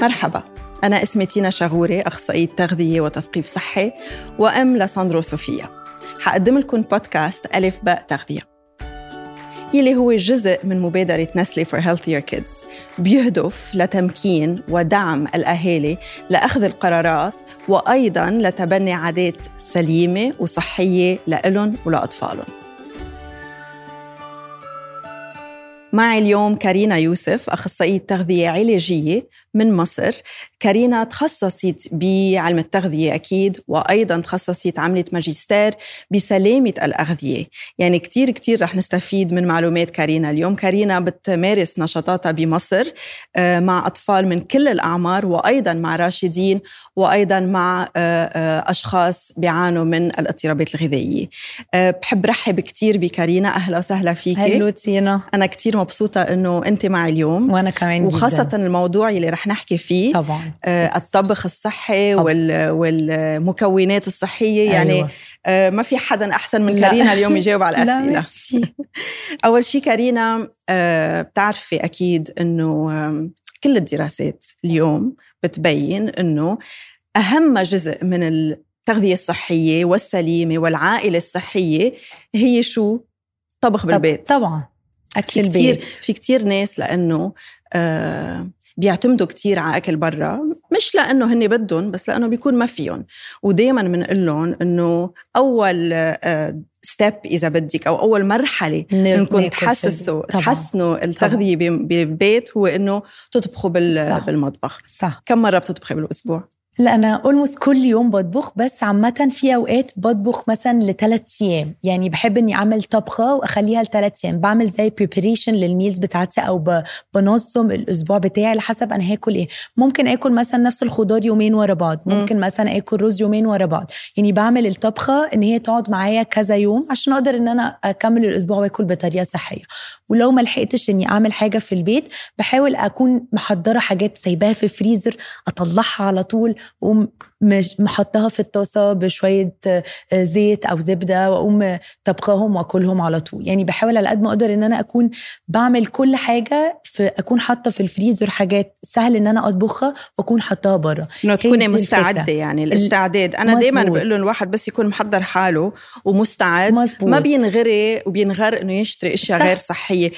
مرحبا. أنا اسمي تينا شغوري أخصائية تغذية وتثقيف صحي وأم لساندرو صوفيا حقدم لكم بودكاست ألف باء تغذية. يلي هو جزء من مبادرة نسلي for Healthier Kids بيهدف لتمكين ودعم الأهالي لأخذ القرارات وأيضاً لتبني عادات سليمة وصحية لإلهم ولأطفالهم معي اليوم كارينا يوسف أخصائية تغذية علاجية من مصر. كارينا تخصصت بعلم التغذية أكيد وأيضا تخصصت عملت ماجستير بسلامة الأغذية. يعني كتير كتير رح نستفيد من معلومات كارينا. اليوم كارينا بتمارس نشاطاتها بمصر آه، مع أطفال من كل الأعمار وأيضا مع راشدين وأيضا مع آه، آه، أشخاص بيعانوا من الاضطرابات الغذائية. بحب رحب كتير بكارينا. أهلا وسهلا فيك هلو تينا أنا كتير مبسوطة إنه أنت معي اليوم. وأنا كمان وخاصة جداً. الموضوع اللي رح نحكي فيه. طبعا. الطبخ الصحي وال والمكونات الصحية يعني أيوة. آه ما في حدا أحسن من كارينا اليوم يجاوب على الأسئلة. لا أول شيء كارينا آه بتعرفي أكيد إنه آه كل الدراسات اليوم بتبين إنه أهم جزء من التغذية الصحية والسليمة والعائلة الصحية هي شو؟ طبخ بالبيت. طبعا أكيد. كتير في كتير ناس لأنه آه بيعتمدوا كتير على أكل برا مش لأنه هن بدهم بس لأنه بيكون ما فيهم ودائما بنقول لهم إنه أول ستيب إذا بدك أو أول مرحلة إنكم تحسسوا تحسنوا التغذية بالبيت هو إنه تطبخوا صح. بالمطبخ. صح. كم مرة بتطبخي بالأسبوع؟ لا أنا almost كل يوم بطبخ بس عامة في أوقات بطبخ مثلا لثلاث أيام. يعني بحب إني أعمل طبخة وأخليها لثلاث أيام. بعمل زي preparation لل meals بتاعتي أو بنظم الأسبوع بتاعي على حسب أنا هاكل إيه. ممكن آكل مثلا نفس الخضار يومين ورا بعض. ممكن م. مثلا آكل رز يومين ورا بعض. يعني بعمل الطبخة إن هي تقعد معايا كذا يوم عشان أقدر إن أنا أكمل الأسبوع وآكل بطريقة صحية. ولو ما لحقتش إني أعمل حاجة في البيت بحاول أكون محضرة حاجات سايباها في فريزر أطلعها على طول محطها في الطاسة بشوية زيت أو زبدة وأقوم طبخاهم وأكلهم على طول. يعني بحاول على قد ما أقدر إن أنا أكون بعمل كل حاجة في أكون حاطة في الفريزر حاجات سهل إن أنا أطبخها وأكون حطاها بره إنه تكوني مستعدة الفكرة. يعني الاستعداد. أنا دائما بقول له الواحد بس يكون محضر حاله ومستعد. مزبوط. ما بينغري وبينغر إنه يشتري إشياء غير صحية.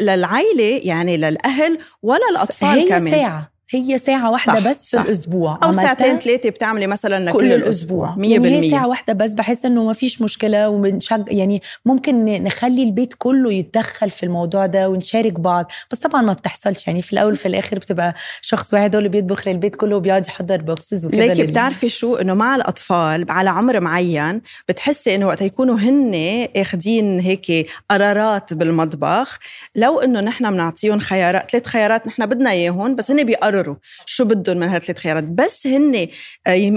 للعائله يعني للأهل ولا الأطفال هي كمان؟ ساعة. هي ساعة واحدة صح بس صح. في الأسبوع أو ساعتين ثلاثة بتعملي مثلا لكل كل الأسبوع مية يعني هي ساعة واحدة بس بحس إنه ما فيش مشكلة وبنشج يعني ممكن نخلي البيت كله يتدخل في الموضوع ده ونشارك بعض. بس طبعا ما بتحصلش يعني في الأول وفي الآخر بتبقى شخص واحد هو اللي بيطبخ للبيت كله وبيقعد يحضر بوكسز وكذا ليكي بتعرفي شو؟ إنه مع الأطفال على عمر معين بتحسي إنه وقت يكونوا هن اخذين هيك قرارات بالمطبخ. لو إنه نحن بنعطيهم خيارات ثلاث خيارات نحن بدنا إياهم بس هن بيقرروا شو بدهم من هالثلاث خيارات؟ بس هن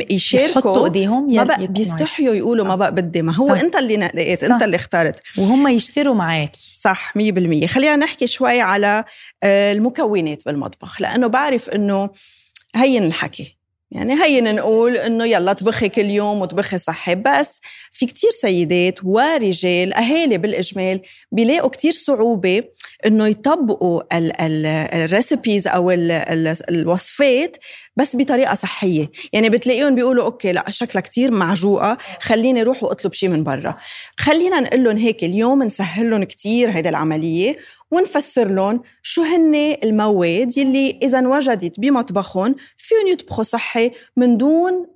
يشاركوا. يحطوا إيديهم ما بقى بيستحيوا يقولوا ما بقى بدي ما هو صح. أنت اللي نقيت أنت اللي اخترت وهم يشتروا معك صح 100% خلينا نحكي شوي على المكونات بالمطبخ لأنه بعرف إنه هين الحكي. يعني هينا نقول إنه يلا طبخي كل يوم وطبخي صحي بس في كتير سيدات ورجال أهالي بالإجمال بيلاقوا كتير صعوبة إنه يطبقوا ال recipes أو ال ال الوصفات بس بطريقة صحية. يعني بتلاقيهم بيقولوا okay لا شكلها كتير معجوقة خليني أروح وأطلب شيء من برا. خلينا نقول لهم هيك اليوم نسهل لهم كتير هيدي العملية ونفسر لهم شو هن المواد يلي إذا وجدت بمطبخهم فيهم يطبخوا صحي من دون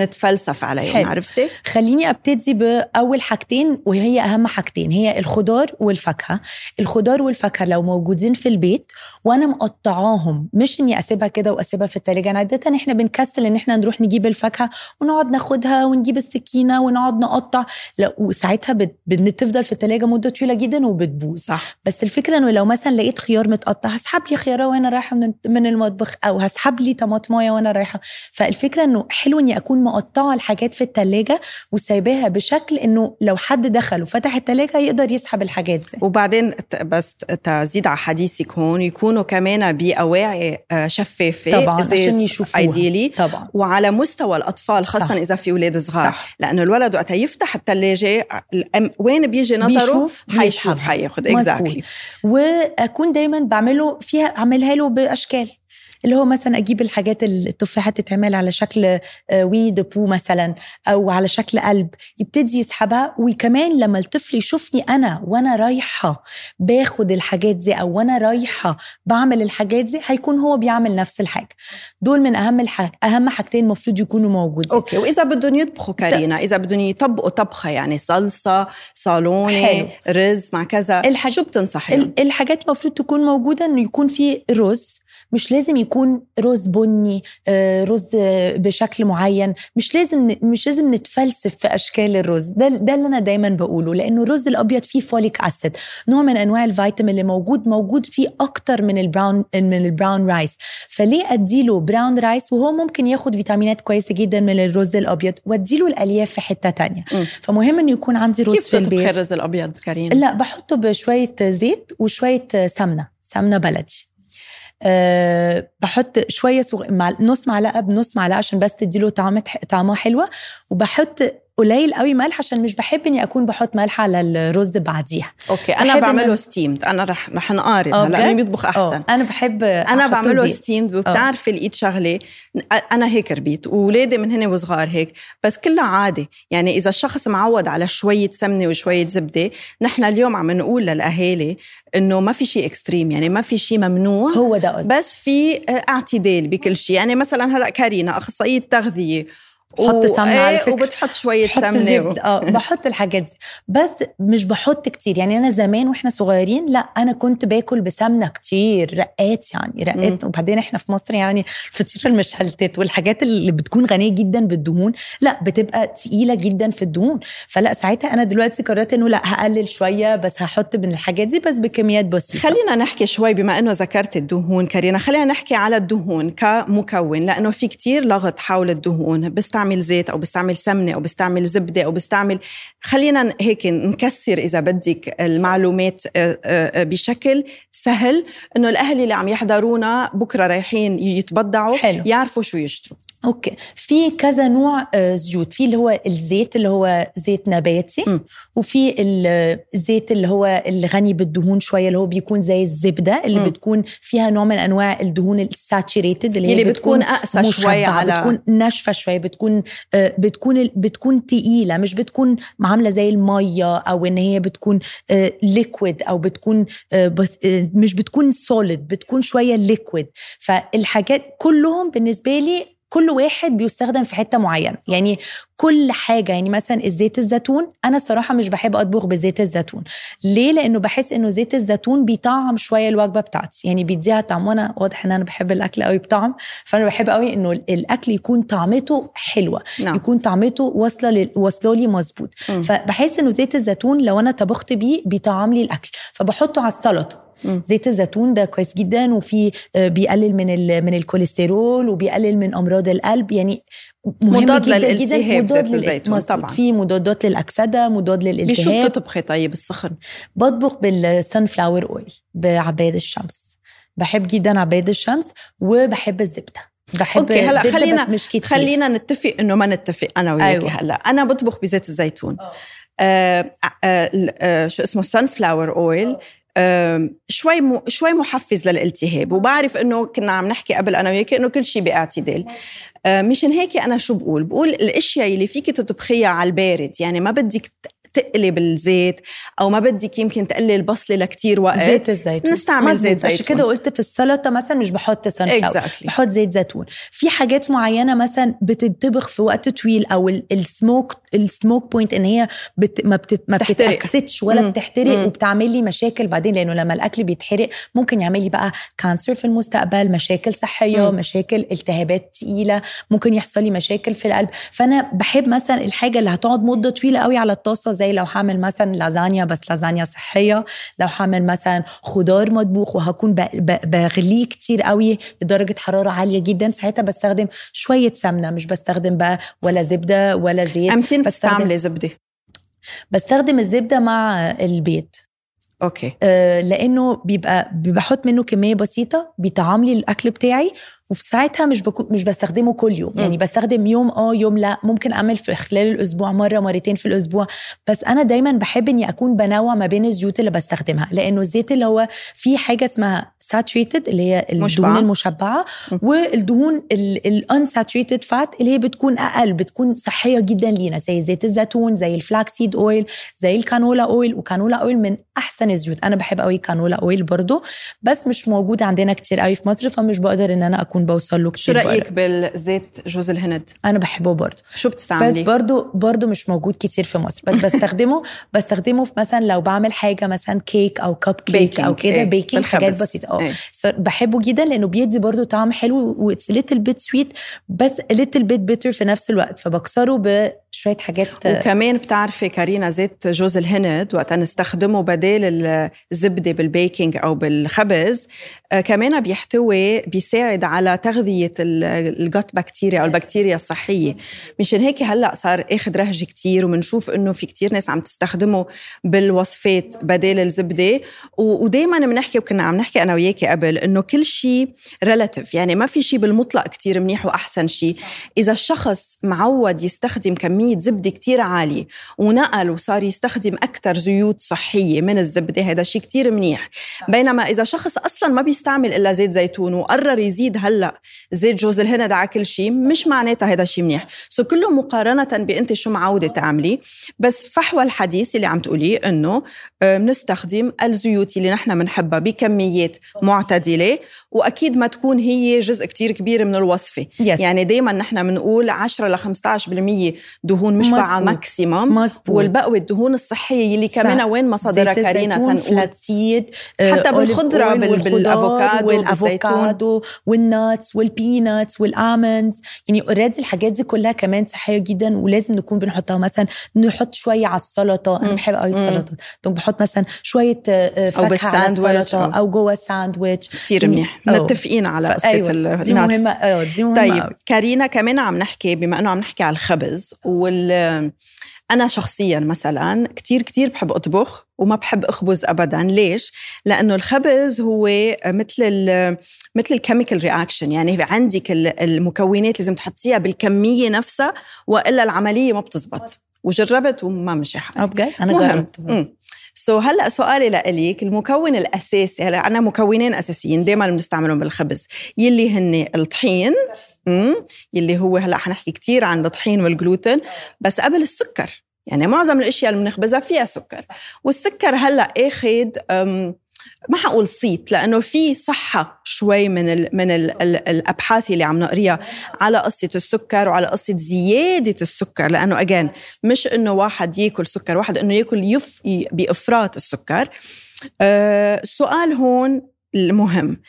نتفلسف عليهم عرفتي؟ خليني أبتدي بأول حاجتين وهي أهم حاجتين هي الخضار والفاكهة. الخضار والفاكهة لو موجودين في البيت وأنا مقطعاهم مش إني أسيبها كده وأسيبها في التلاجة. يعني عادة إحنا بنكسل إن إحنا نروح نجيب الفاكهة ونقعد ناخدها ونجيب السكينة ونقعد نقطع. لا وساعتها بت... بتفضل في التلاجة مدة طويلة جدا وبتبوظ. صح. بس الفكرة إنه لو مثلا لقيت خيار متقطع هسحب لي خيارة وأنا رايحة من من المطبخ أو هسحب لي طماطماية وأنا رايحة. فالفكرة إنه حلو إني أكون مقطعة الحاجات في التلاجة وسايباها بشكل إنه لو حد دخل وفتح التلاجة يقدر يسحب الحاجات دي. وبعدين بس تزيد على حديثك هون يكونوا كمان بأواعي شفافة طبعا عشان يشوفوها. ايديلي طبعا. وعلى مستوى الأطفال خاصة صح. إذا في أولاد صغار. صح. لأنه الولد وقتها يفتح التلاجة وين بيجي نظره؟ بيشوف حيشوف حياخد اكزاكتلي وأكون دايما بعمله فيها أعملها له بأشكال. اللي هو مثلا أجيب الحاجات التفاحة تتعمل على شكل آه، Winnie the Pooh مثلا أو على شكل قلب يبتدي يسحبها وكمان لما الطفل يشوفني أنا وأنا رايحة باخد الحاجات دي أو وأنا رايحة بعمل الحاجات دي هيكون هو بيعمل نفس الحاجة. دول من أهم الحاجة أهم حاجتين المفروض يكونوا موجودين. okay وإذا بدهم يطبخوا كارينا إذا بدهم يطبقوا طبخة يعني صلصة صالوني حلو. رز مع كذا الحاج- شو بتنصحي ال- الحاجات المفروض تكون موجودة إنه يكون في رز مش لازم يكون رز بني آه، رز بشكل معين مش لازم مش لازم نتفلسف في أشكال الرز. ده ده اللي أنا دايما بقوله لأنه الرز الأبيض فيه folic acid نوع من أنواع الفيتامين اللي موجود موجود فيه أكتر من ال brown من ال brown rice فليه أديله brown rice وهو ممكن ياخد فيتامينات كويسة جدا من الرز الأبيض وأديله الألياف في حتة تانية. مم. فمهم إنه يكون عندي رز كيف في البيت. الرز الأبيض كارينا لا بحطه بشوية زيت وشوية سمنة سمنة بلدي. أه بحط شوية صغ... مع... نص معلقة بنص معلقة عشان بس تديله طعمة طعمها حلوة وبحط قليل قوي ملح عشان مش بحب إني أكون بحط ملح على الرز بعديها. okay أنا إن بعمله أنا- steamed أنا رح رح نقارن. آه، هلا؟ مين بيطبخ احسن آه، أنا بحب أنا بعمله. steamed وبتعرفي لقيت شغلة. أنا هيك ربيت. واولادي من هن وصغار هيك. بس كلها عادي يعني إذا الشخص معود على شوية سمنة وشوية زبدة نحن اليوم عم نقول للأهالي إنه ما في شيء extreme يعني ما في شيء ممنوع. هو ده قصدي. بس في اعتدال بكل شيء يعني مثلا هلا كارينا أخصائية تغذية. بحط سمنة على إيه، فكرة. وبتحط شوية سمنة زبد آه بحط الحاجات دي. بس مش بحط كتير. يعني أنا زمان وإحنا صغيرين لأ أنا كنت باكل بسمنة كتير رقات يعني رقات. وبعدين إحنا في مصر يعني الفطيره المشلتت والحاجات اللي بتكون غنية جدا بالدهون لأ بتبقى تقيلة جدا في الدهون. فلأ ساعتها أنا دلوقتي قررت إنه لأ هقلل شوية بس هحط من الحاجات دي بس بكميات بسيطة. خلينا نحكي شوي بما إنه ذكرت الدهون كارينا خلينا نحكي على الدهون كمكون لأنه في كتير لغط حول الدهون. بستعمل زيت أو بستعمل سمنة أو بستعمل زبدة أو بستعمل خلينا هيك نكسر إذا بدك المعلومات آه، آه، بشكل سهل إنه الأهل اللي عم يحضرونا بكرة رايحين يتبضعوا حلو. يعرفوا شو يشتروا okay في كذا نوع آه، زيوت في اللي هو الزيت اللي هو زيت نباتي م. وفي ال- الزيت اللي هو الغني بالدهون شوية اللي هو بيكون زي الزبدة اللي م. بتكون فيها نوع من أنواع الدهون ال saturated اللي اللي بتكون أقسى شوي مشبعة، على- بتكون ناشفة شوية بتكون آه، بتكون بتكون تقيلة مش بتكون عامله زي المية أو إن هي بتكون liquid أو بتكون آه، بس آه، مش بتكون solid بتكون شوية liquid فالحاجات كلهم بالنسبة لي كل واحد بيستخدم في حتة معينة يعني كل حاجة يعني مثلا الزيت الزيتون أنا الصراحه مش بحب أطبخ بزيت الزيتون ليه لأنه بحس إنه زيت الزيتون بيطعم شوية الوجبة بتاعتي يعني بيديها طعم وأنا واضح إن أنا بحب الأكل قوي بطعم فأنا بحب قوي إنه الأكل يكون طعمته حلوة نعم. يكون طعمته واصلة لل- واصلة لي مظبوط. فبحس إنه زيت الزيتون لو أنا طبخت بيه بيطعم لي الأكل فبحطه على السلطة. زيت الزيتون ده كويس جدا وفي آه، بيقلل من من الكوليسترول وبيقلل من أمراض القلب. يعني مهم مضاد جدا للالتهاب جدا مضاد للالتهاب. طبعاً. في مضادات للأكسدة مضاد بشو للالتهاب بتطبخي طيب السخن. بطبخ بالسن فلاور أويل بعباد الشمس. بحب جدا عباد الشمس وبحب الزبدة. بحب okay هلا خلينا بس مش كتير. خلينا نتفق إنه ما نتفق أنا وياكي أيوة. هلا. أنا بطبخ بزيت الزيتون. آه. آه آه شو اسمه sunflower oil آه. شوي. شوي محفز للالتهاب وبعرف إنه كنا عم نحكي قبل أنا وياكي إنه كل شيء باعتدال مشان هيك أنا شو بقول بقول الأشياء اللي فيك تطبخيها على البارد يعني ما بدك ت- تقلي بالزيت أو ما بدك يمكن تقلي البصلة لكتير وقت زيت الزيتون نستعمل. زيت عشان زيتون. كده قلت في السلطة مثلا مش بحط sunflower Exactly. بحط زيت زيتون في حاجات معينة مثلا بتطبخ في وقت طويل أو ال- ال smoke ال smoke point إن هي بت ما بت ما. بتتأكسدش ولا مم. بتحترق مم. وبتعمل لي مشاكل بعدين لأنه لما الأكل بيتحرق ممكن يعمل لي بقى كانسر في المستقبل مشاكل صحية مم. مشاكل التهابات تقيلة ممكن يحصل لي مشاكل في القلب فأنا بحب مثلا الحاجة اللي هتقعد مدة طويلة قوي على الطاسة زي لو هعمل مثلا لازانيا بس لازانيا صحية لو هعمل مثلا خضار مطبوخ وهكون بغليه كتير قوي لدرجة حرارة عالية جدا ساعتها بستخدم شوية سمنة مش بستخدم بقى ولا زبدة ولا زيت أمتين بستخدم- بتستعملي زبده بستخدم الزبدة مع البيض. okay. آه، لأنه بيبقى بحط منه كمية بسيطة بيطعم لي الأكل بتاعي وفي ساعتها مش بكون مش بستخدمه كل يوم. مم. يعني بستخدم يوم آه يوم لأ. ممكن أعمل في خلال الأسبوع مرة مرتين في الأسبوع. بس أنا دايما بحب إني أكون بنوع ما بين الزيوت اللي بستخدمها. لأنه الزيت اللي هو فيه حاجة اسمها saturated اللي هي الدهون مشبعة. المشبعة والدهون ال unsaturated fat اللي هي بتكون أقل بتكون صحية جدا لينا زي زيت الزيتون زي ال flaxseed oil زي ال canola oil و canola oil من أحسن الزيوت. أنا بحب قوي canola oil برضو بس مش موجود عندنا كتير قوي في مصر فمش بقدر إن أنا أكون بوصل له شو كتير رأيك بره. بالزيت جوز الهند؟ أنا بحبه برضو. شو بس بتستعملي برضو برضو مش موجود كتير في مصر. بس بستخدمه بستخدمه في مثلا لو بعمل حاجة مثلا كيك أو كب كيك أو كده إيه، baking حاجات بالخبز. بسيطة. آه. So بحبه جدا لأنه بيدي برضو طعم حلو واتس ليتل بيت سويت بس ليتل بيت بيتر في نفس الوقت فبكسره بشويه حاجات. وكمان بتعرفي كارينا زيت جوز الهند وقت نستخدمه بدال الزبدة بال baking أو بالخبز آه، كمان بيحتوي بيساعد على تغذية ال- ال gut بكتيريا أو البكتيريا الصحية. مشان هيك هلأ صار آخذ وهج كتير وبنشوف إنه في كتير ناس عم تستخدمه بالوصفات بدال الزبدة. ودائما بنحكي وكنا عم نحكي أنا وياكي قبل إنه كل شيء relative يعني ما في شيء بالمطلق كتير منيح وأحسن شيء إذا الشخص معود يستخدم كمية زبدة كتير عالية ونقل وصار يستخدم أكثر زيوت صحية من الزبدة هذا شيء كتير منيح. بينما إذا شخص أصلا ما بيستعمل إلا زيت زيتون وقرر يزيد هلأ زيت جوز الهند على كل شيء مش معناتها هذا شيء منيح. سو كله مقارنة بأنت شو معودة تعملي. بس فحوى الحديث اللي عم تقوليه إنه آه، بنستخدم الزيوت اللي نحن بنحبها بكميات معتدلة وأكيد ما تكون هي جزء كتير كبير من الوصفة. Yes. يعني دايما نحن بنقول 10 ل 15% دهون مشبعه مظبوط. maximum مظبوط. والبقية الدهون الصحية اللي كمان وين مصادرها كارينا حتى آه، بالخضرة، olive بال- oil بالأفوكادو، والأفوكادو وال nuts وال peanuts وال almonds يعني already الحاجات دي كلها كمان صحية جدا ولازم نكون بنحطها مثلا نحط شوية على السلطة أنا. بحب قوي. السلطة طب بحط مثلا شوية آه، فاكهة على السلطة أو- أو جوه الساندويتش كتير يعني- منيح. متفقين على قصة أيوة. دي مهمة أيوه دي مهمة طيب. كارينا كمان عم نحكي بما إنه عم نحكي على الخبز وال أنا شخصيا مثلا كتير كتير بحب أطبخ وما بحب أخبز أبدا. ليش؟ لأنه الخبز هو مثل ال مثل ال chemical reaction. يعني عندك ال- المكونات لازم تحطيها بالكمية نفسها وإلا العملية ما بتزبط. وجربت وما مشي حالي. أنا مهم. جربت. سو so هلأ سؤالي لإليك المكون الأساسي هلأ عندنا مكونين أساسيين دائما بنستعملهم بالخبز. يلي هن الطحين مم. يلي هو هلأ حنحكي كتير عن الطحين والجلوتين بس قبل السكر. يعني معظم الأشياء اللي بنخبزها فيها سكر. والسكر هلأ اخذ ما حقول صيت لأنه في صحة شوي من ال من ال ال الأبحاث اللي عم نقريها على قصة السكر وعلى قصة زيادة السكر. لأنه again مش إنه واحد يأكل سكر واحد إنه يأكل يف بإفراط السكر. أه السؤال هون المهم.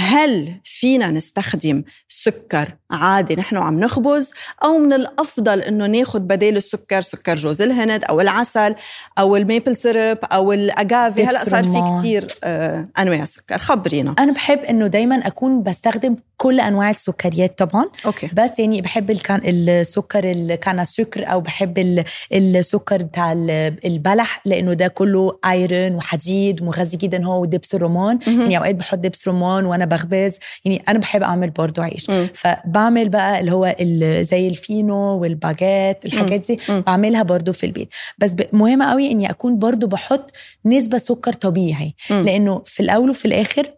هل فينا نستخدم سكر عادي نحن عم نخبز؟ أو من الأفضل إنه ناخذ بدال السكر سكر جوز الهند أو العسل أو ال maple syrup أو ال agave. هلأ صار في. كتير آه أنواع سكر. خبرينا. أنا بحب إنه دايما أكون بستخدم كل أنواع السكريات طبعا. Okay. بس يعني بحب ال cane السكر ال cane سكر أو بحب ال- السكر بتاع ال- البلح لأنه ده كله iron وحديد مغذي جدا هو ودبس الرمان. يعني أوقات بحط دبس رمان وأنا بخبز يعني أنا بحب أعمل برضو عيش مم. فبعمل بقى اللي هو زي الفينو والباجيت الحاجات دي. بعملها برضو في البيت بس ب- مهم قوي إني أكون برضو بحط نسبة سكر طبيعي مم. لأنه في الأول وفي الآخر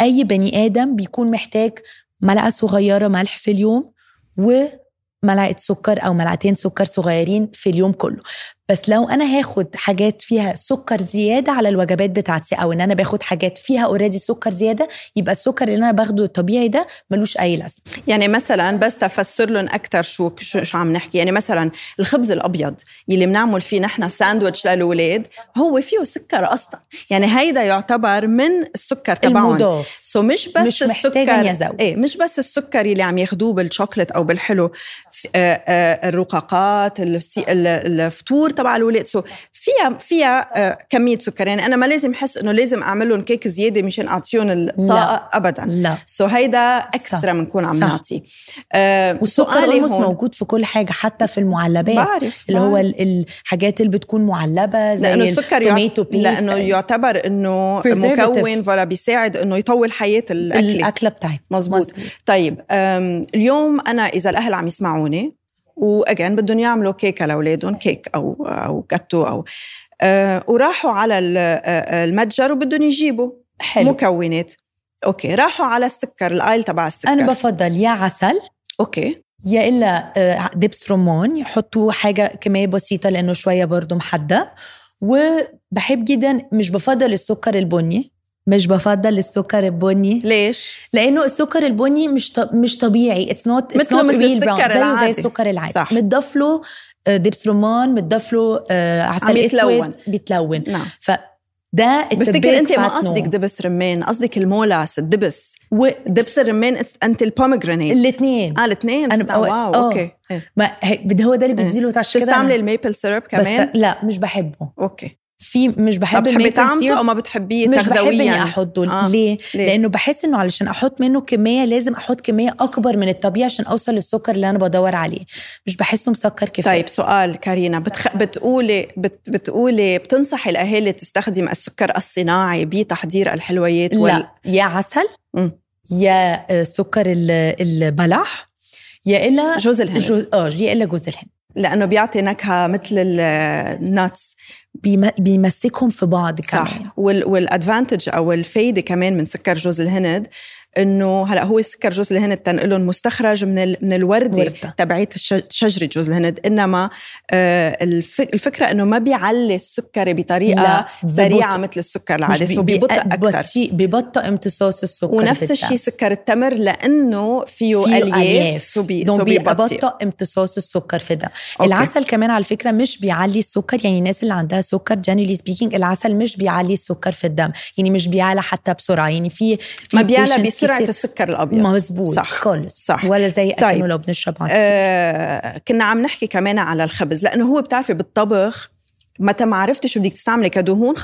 أي بني آدم بيكون محتاج ملعقة صغيرة ملح في اليوم وملعقة سكر أو ملعقتين سكر صغيرين في اليوم كله بس لو أنا هاخد حاجات فيها سكر زيادة على الوجبات بتاعتي أو إن أنا باخد حاجات فيها already سكر زيادة يبقى السكر اللي أنا باخده الطبيعي ده ملوش أي لازمة. يعني مثلا بس تفسر لهم أكثر شو شو عم نحكي. يعني مثلا الخبز الأبيض يلي بنعمل فيه نحن ساندويتش للاولاد هو فيه سكر أصلا. يعني هيدا يعتبر من السكر تبعهم. المضاف. so مش بس مش السكر إني أزود. إيه مش بس السكر اللي عم ياخدوه بالشوكليت أو بالحلو. الرقاقات ال cer- ال- الفطور تبع الاولاد so فيها فيها آه، كمية سكر. يعني أنا ما لازم أحس إنه لازم أعمل لهم كيك زيادة مشان أعطيهم الطاقه ابدا. لا. so هيدا extra بنكون عم. نعطي. آه والسكر هون- موجود في كل حاجة حتى في المعلبات. بعرف اللي هو الحاجات اللي بتكون معلبة زي لأنه السكر. لأنه يعتبر إنه. مكون ولا بيساعد إنه يطول حياة الأكل. الأكلة بتاعتنا. مزبوط طيب أم، اليوم أنا إذا الأهل عم يسمعوني واجين بدهم يعملوا كيكه لاولادهم كيك أو أو جاتو أو أه وراحوا على ال- آه، المتجر وبدهم يجيبوا حلو. مكونات. okay راحوا على السكر ال aisle تبع السكر. أنا بفضل يا عسل Okay. يا إلا آه، دبس رمان يحطوا حاجة كمية بسيطة لأنه شوية برضو محدق وبحب جدا مش بفضل السكر البني. مش بفضل السكر البني. ليش؟ لأنه السكر البني مش ط... مش طبيعي. it's not مثله مثل زيه السكر زي. السكر العادي. صح. متضاف له آه، دبس رمان متضاف له آه، عسل. أسود بيتلون. نعم. it's a بفتكر أنت ما قصدك. دبس رمان قصدك ال molasses الدبس. و... دبس الرمان أنت ال pomegranate. الاثنين آه الاثنين بس بقى- wow آه. okay. ما هو ده اللي إيه. بيديله عشان كده تستعملي أنا- ال maple syrup بس كمان؟ لا مش بحبه. Okay. في مش بحب بتحبي طعمته أو ما بتحبيه مش بحب إني أحطه آه. ليه؟ ليه؟ لأنه بحس إنه علشان أحط منه كمية لازم أحط كمية أكبر من الطبيعي عشان أوصل للسكر اللي أنا بدور عليه مش بحسه مسكر كفاية طيب سؤال كارينا بتخ... بتقولي بت... بتقولي بتنصحي الأهالي تستخدم السكر الصناعي بتحضير الحلويات لا يا عسل مم. يا آه، سكر ال- البلح يا إلا جوز الهند جوز آه يا إلا جوز الهند لأنه بيعطي نكهة مثل ال nuts بيمسكهم في بعض كمان. صح. وال... وال advantage أو الفايدة كمان من سكر جوز الهند إنه هلأ هو سكر جوز الهند تنقلهم مستخرج من ال... من الوردة الش... شجرة جوز الهند. إنما آه الف... الفكرة إنه ما بيعلي السكري بطريقة سريعه ببطء. مثل السكر العادي. so ببطء أكثر ببطئ امتصاص السكر ونفس. الشيء سكر التمر لأنه فيه, فيه ألياف so بي... بيبطئ. امتصاص السكر في الدم okay. العسل كمان على فكرة مش بيعلي السكر. يعني الناس اللي عندها سكر generally speaking العسل مش بيعلي السكر في الدم. يعني مش بيعلى حتى بسرعة. يعني في, في ما بيعلى بسرعة كتير- السكر الأبيض مزبوط صح خالص صح. ولا زي طيب. اكنه لو بنشرب عصير آه كنا عم نحكي كمان على الخبز لأنه هو بتعرفي بالطبخ متى ما عرفتي شو بدك تستعملي كدهون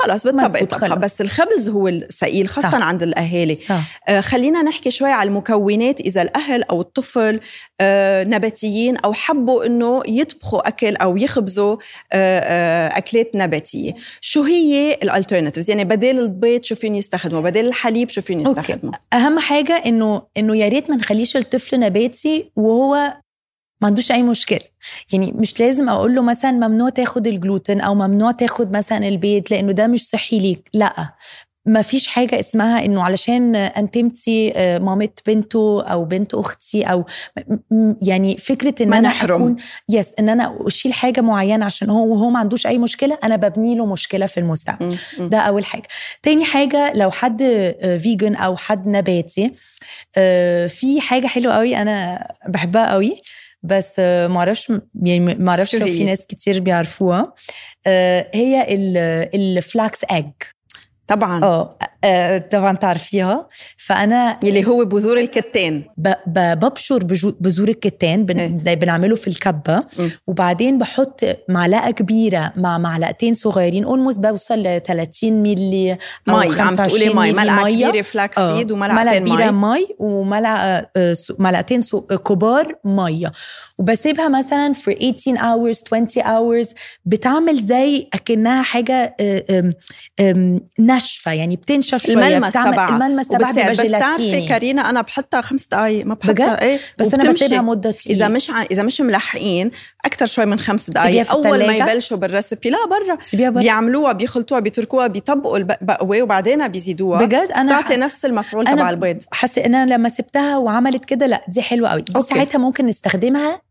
طبخه خلص. بس الخبز هو الثقيل خاصة صح. عند الأهالي. صح. آه خلينا نحكي شوي على المكونات إذا الأهل أو الطفل آه نباتيين أو حبوا إنه يطبخوا أكل أو يخبزوا آه آه أكلات نباتية. شو هي ال alternatives يعني بدل البيض شو فين يستخدموا بدل الحليب شو فين أوكي. يستخدموا أهم حاجة انه إنه يا ريت ما نخليش الطفل نباتي وهو ما عندوش أي مشكلة. يعني مش لازم أقول له مثلا ممنوع تاخد الجلوتين أو ممنوع تاخد مثلا البيض لأنه ده مش صحي ليك. لأ ما فيش حاجة اسمها إنه علشان انتمتي آه، مامة بنته أو بنت أختي أو يعني فكرة إن أنا نحرم. أكون yes إن أنا أشيل حاجة معينة عشان هو وهو ما عندوش أي مشكلة أنا ببني له مشكلة في المستقبل. ده أول حاجة. تاني حاجة لو حد vegan أو حد نباتي آه، في حاجة حلوة قوي أنا بحبها قوي بس آه، معرفش يعني معرفش شو لو؟ في ناس كتير بيعرفوها آه، هي ال flax egg طبعا. آه آه، طبعا تعرفيها. فأنا يلي هو بذور الكتان. ببشر بذور الكتان بن إيه. زي بنعمله في الكبة. مم. وبعدين بحط معلقة كبيرة مع معلقتين صغيرين almost بوصل ل 30 مللي أو مي عم 25 تقولي مي ملعقة. كبيرة flax آه، seed وملعقتين كبيرة مي وملعقة آه، سو- كبار ميه وبسيبها مثلا for 18 hours 20 hours. بتعمل زي أكنها حاجة ناشفه يعني بتنشف شوية الملمس تبعها الملمس تبعها بس تعرفي جيلاتيني كارينا أنا بحطها خمس دقائق ما؟ بحطها إيه بس أنا. بسيبها مدة طويلة. إذا مش ع... إذا مش ملحقين أكثر شوي من خمس دقائق أول ما؟ يبلشوا بالريسبي لا برا. سيبيها برا. بيعملوها بيخلطوها بيتركوها بيطبقوا البقوه وبعدين بيزيدوها. بجد؟ أنا بتعطي نفس المفعول تبع البيض. حاسة إن أنا لما سبتها وعملت كده لا دي حلوة قوي. دي. ساعتها ممكن نستخدمها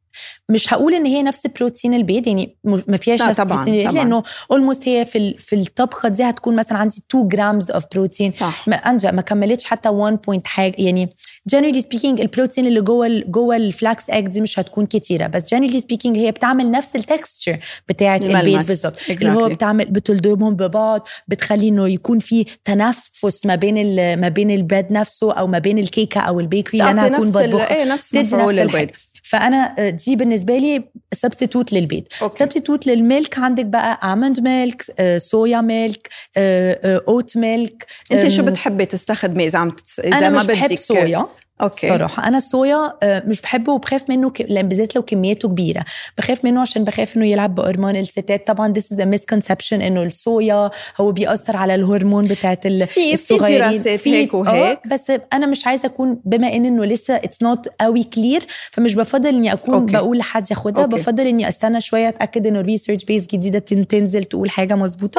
مش هقول إن هي نفس بروتين البيض يعني ما فيهاش نفس طبعاً، بروتين البيض. لأنه almost هي في في الطبخة دي هتكون مثلا عندي 2 grams of protein صح ما أنجا ما كملتش حتى 1 point حاجة يعني generally speaking ال protein اللي جوه جوه ال flax egg دي مش هتكون كتيرة بس generally speaking هي بتعمل نفس ال texture بتاعه البيض. بالظبط اللي هو Exactly. بتعمل بتلضمهم ببعض بتخلي إنه يكون في تنفس ما بين ما بين ال bread نفسه أو ما بين الكيكة أو ال bakery اللي أنا هكون. بطبخها نفس تدي مفعول نفس. البيض فأنا آه، دي بالنسبة لي substitute للبيض أوكي. substitute لل milk عندك بقى almond milk soya milk oat milk أنت شو بتحبي تستخدمي إذا عم. إذا أنا ما مش بحب بدك صويا أوكي. صراحة. أنا الصويا آه، مش بحبه وبخاف منه بالذات لو كميته كبيرة. بخاف منه عشان بخاف إنه يلعب بهرمون الستات. طبعا this is a misconception إنه الصويا هو بيأثر على الهرمون بتاعت ال... في في الصغيرين. هيك وهيك. آه، بس أنا مش عايزة أكون بما إن إنه لسه it's not قوي clear فمش بفضل إني أكون أوكي. بقول لحد ياخدها. أوكي. بفضل إني أستنى شوية أتأكد إنه research piece جديدة تن- تنزل تقول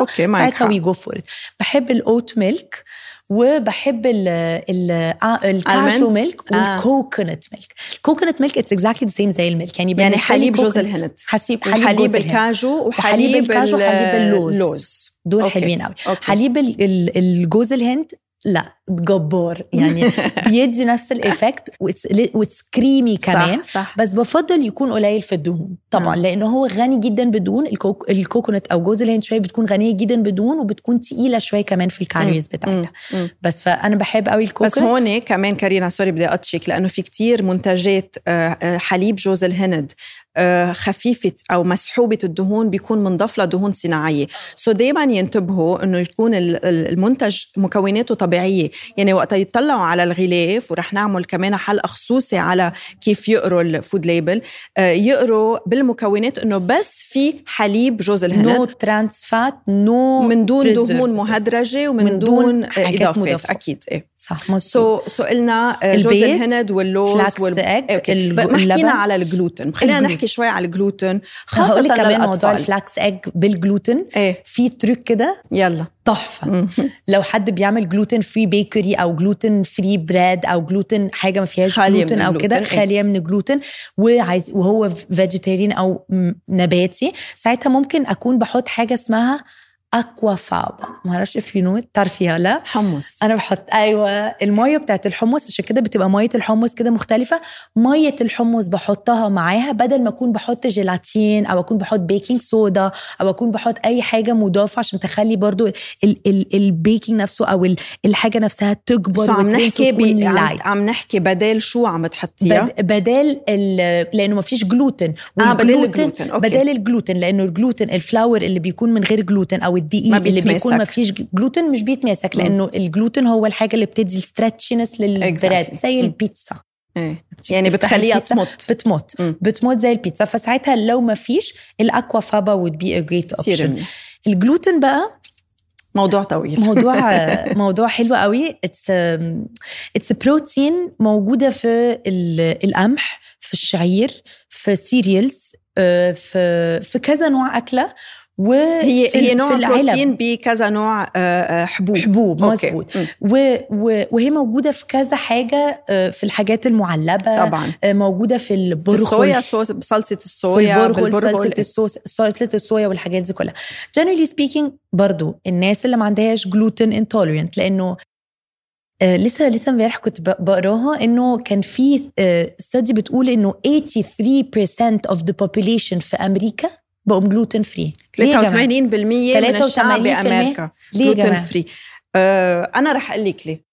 أوكي معك ساعتها. we go for بحب ال oat milk وبحب ال ال ال cashew؟ milk. وال coconut milk ال coconut milk it's exactly the same زي ال milk يعني يعني حليب جوز الهند حليب حليب. الكاجو وحليب الكاجو ال- وحليب اللوز. اللوز دول أوكي. حلوين قوي أوكي. حليب ال- ال- الجوز الهند لا جبار. يعني بيدي نفس ال effect و it's creamy كمان صح صح. بس بفضل يكون قليل في الدهون طبعا مم. لأنه هو غني جدا بدهون. ال coc- ال coconut أو جوز الهند شوية بتكون غنية جدا بدهون وبتكون تقيلة شوية كمان في ال calories بتاعتها. بس فأنا بحب قوي بس ال coconut هون كمان كارينا sorry بدي اقطشك لأنه في كتير منتجات آه، آه، حليب جوز الهند خفيفة أو مسحوبة الدهون بيكون منضاف لها دهون صناعية. so دائما ينتبهوا إنه يكون ال- ال- المنتج مكوناته طبيعية. يعني وقت يطلعوا على الغلاف ورح نعمل كمان حلقه خصوصي على كيف يقروا ال food label يقروا بالمكونات إنه بس في حليب جوز الهند no trans fat no من دون دهون. مهدرجة ومن من دون دون إضافات. أكيد إيه. صح مظبوط so so قلنا آه، جوز الهند واللوز. الج- بقى ما حكينا. على الجلوتين خلينا. نحكي شوي على الجلوتين خاصة خاصة كمان موضوع ال flax egg بال gluten إيه في trick كده يلا تحفة. لو حد بيعمل gluten free bakery أو gluten free bread أو جلوتين حاجة ما فيهاش جلوتين أو كده إيه. خالية من الجلوتين وعايز وهو vegetarian أو نباتي ساعتها ممكن أكون بحط حاجة اسمها aquafaba ما أعرفش في no تعرفيها لا؟ حمص. أنا بحط أيوه المية بتاعت الحمص عشان كده بتبقى مية الحمص كده مختلفة. مية الحمص بحطها معاها بدل ما أكون بحط جيلاتين أو أكون بحط baking soda أو أكون بحط أي حاجة مضافة عشان تخلي برضو ال ال ال baking نفسه أو ال الحاجة نفسها تكبر عم نحكي بي... عم. عم نحكي بدال شو عم بتحطيها؟ بد- بدال ال- لأنه ما فيش جلوتين آه، بدال الجلوتين، أوكي. بدال الجلوتين لأنه الجلوتين ال flour اللي بيكون من غير جلوتين أو الدقيق ما اللي بيكون ما. فيش جلوتين مش بيتماسك. لأنه الجلوتين هو الحاجة اللي بتدي ال stretchiness لل bread Exactly. زي. البيتزا إيه يعني بتخليها تمط بتمط مم. بتمط زي البيتزا فساعتها لو ما فيش ال aquafaba would be a great كثير option منيح الجلوتين بقى موضوع طويل موضوع موضوع حلو قوي it's it's protein موجودة في ال- القمح في الشعير في cereals في في كذا نوع أكلة وهي هي هي نوع بروتين بكذا نوع آه، آه، حبوب. حبوب. مظبوط. و- و- وهي موجودة في كذا حاجة آه، في الحاجات المعلبة طبعا. موجودة في في البرغل الصويا صوص بصلصه في الصويا البرغل بالبرغل. صلصة الصوص صلصة الصويا والحاجات دي كلها. Generally speaking برضو الناس اللي ما عندهاش gluten intolerant لأنه آه لسه لسه امبارح كنت بقراها إنه كان في study بتقول إنه 83% of the population في أمريكا free. ليه يا 83% جماعة؟ من الشعب 83% بامريكا gluten؟ free آه أنا رح أقول لك ليه.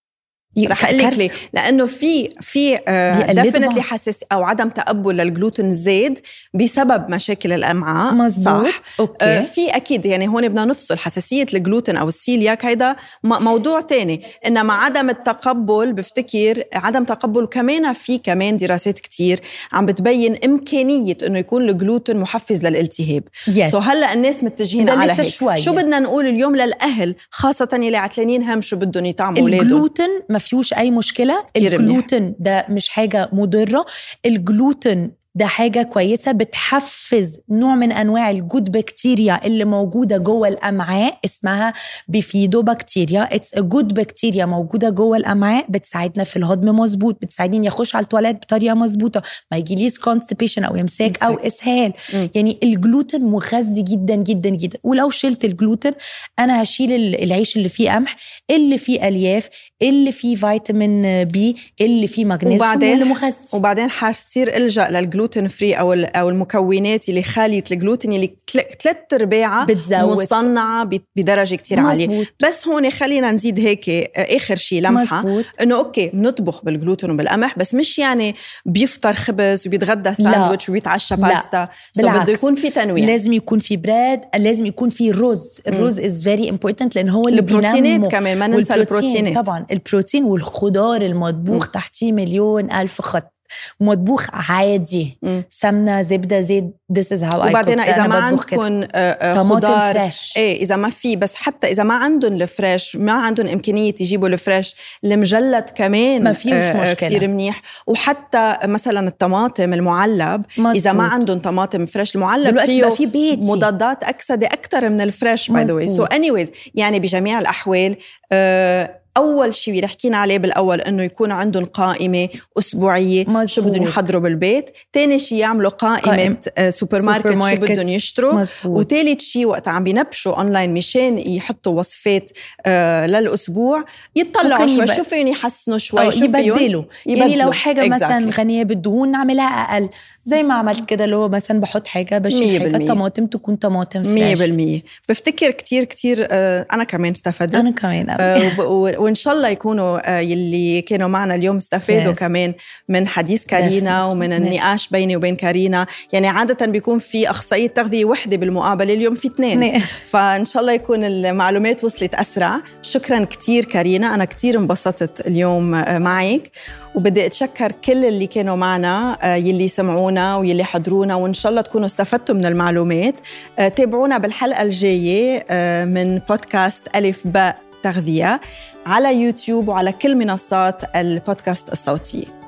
رح أقول لك. ليه لأنه في في بيقلدوا definitely. حساس أو عدم تقبل للجلوتين الزايد بسبب مشاكل الأمعاء مظبوط صح okay آه، في أكيد يعني هون بدنا نفصل حساسية الجلوتين أو السيلياك هيدا موضوع تاني إنما عدم التقبل بفتكر عدم تقبل كمان في كمان دراسات كتير عم بتبين إمكانية إنه يكون الجلوتين محفز للالتهاب Yes. so هلأ الناس متجهين على هيك شوية. شو بدنا نقول اليوم للأهل خاصة يلي عتلانين هم شو بدهم يطعموا أولادهم الجلوتين فيهوش أي مشكلة. الجلوتين ده مش حاجة مضرة الجلوتين ده حاجة كويسة بتحفز نوع من أنواع ال good bacteria اللي موجودة جوه الأمعاء اسمها Bifidobacteria it's good bacteria موجودة جوه الأمعاء بتساعدنا في الهضم مظبوط بتساعدني يخش على التواليت بطريقة مظبوطة ما يجيليش constipation أو إمساك أو إمساك. إسهال مم. يعني الجلوتين مغذي جدا جدا جدا ولو شلت الجلوتين أنا هشيل ال- العيش اللي فيه قمح اللي فيه ألياف اللي فيه فيتامين بي اللي فيه مغنيسيوم وبعدين- مغذي. وبعدين حصير إلجأ لل gluten free أو أو المكونات اللي خالية الجلوتين اللي ثلاث ارباعها بتزود. مصنعة بدرجة كتير عالية. بس هون خلينا نزيد هيك آخر شيء لمحة. إنه okay بنطبخ بالجلوتين وبالقمح بس مش يعني بيفطر خبز وبيتغدى ساندويتش وبيتعشى باستا. so بده يكون في تنويع. لازم يكون في براد لازم يكون في رز. الرز is very important لأن هو اللي البروتينات كمان ما ننسى البروتينات. طبعا. البروتين والخضار المطبوخ تحتيه مليون ألف خط. مطبوخ عادي. م. سمنة زبدة زيت this is how وبعدين إذا ما عندكم آه، آه، خضار fresh إيه إذا ما في بس حتى إذا ما عندهم ال fresh ما عندهم إمكانية يجيبوا ال fresh المجلد كمان ما فيش آه، مشكلة. كثير منيح. وحتى مثلا الطماطم المعلب مزبوط. إذا ما عندهم طماطم fresh المعلب فيه في بيتي. مضادات أكسدة أكثر من ال fresh by the way so اني يعني بجميع الأحوال آه أول شيء اللي حكينا عليه بالأول إنه يكون عندهم قائمة أسبوعية مزبوط. شو بدهم يحضروا بالبيت. ثاني شيء يعملوا قائمة قائم. آه، سوبر, ماركت, سوبر ماركت شو بدهم يشتروا. وثالث شيء وقت عم بينبشوا اونلاين مشان يحطوا وصفات آه للأسبوع يطلعوا شوي شو فيهم يحسنوا شوي شو يبدلوا. يعني لو حاجة exactly. مثلا غنية بالدهون نعملها أقل. زي ما عملت كده اللي هو مثلا بحط حاجة بشيل حاجة الطماطم تكون طماطم fresh 100% بفتكر كتير كتير آه أنا كمان استفدت. أنا كمان آه وإن شاء الله يكونوا آه يلي كانوا معنا اليوم استفادوا yes. كمان من حديث كارينا ومن النقاش بيني وبين كارينا. يعني عادة بيكون في أخصائية تغذية وحدة بالمقابلة اليوم في اثنين. فإن شاء الله يكون المعلومات وصلت أسرع. شكرا كتير كارينا. أنا كتير انبسطت اليوم آه معك. وبدي أتشكر كل اللي كانوا معنا آه، يلي سمعونا ويلي حضرونا. وإن شاء الله تكونوا استفدتوا من المعلومات. تابعونا بالحلقة الجاية من بودكاست ألف باء. تغذيه على يوتيوب وعلى كل منصات البودكاست الصوتية.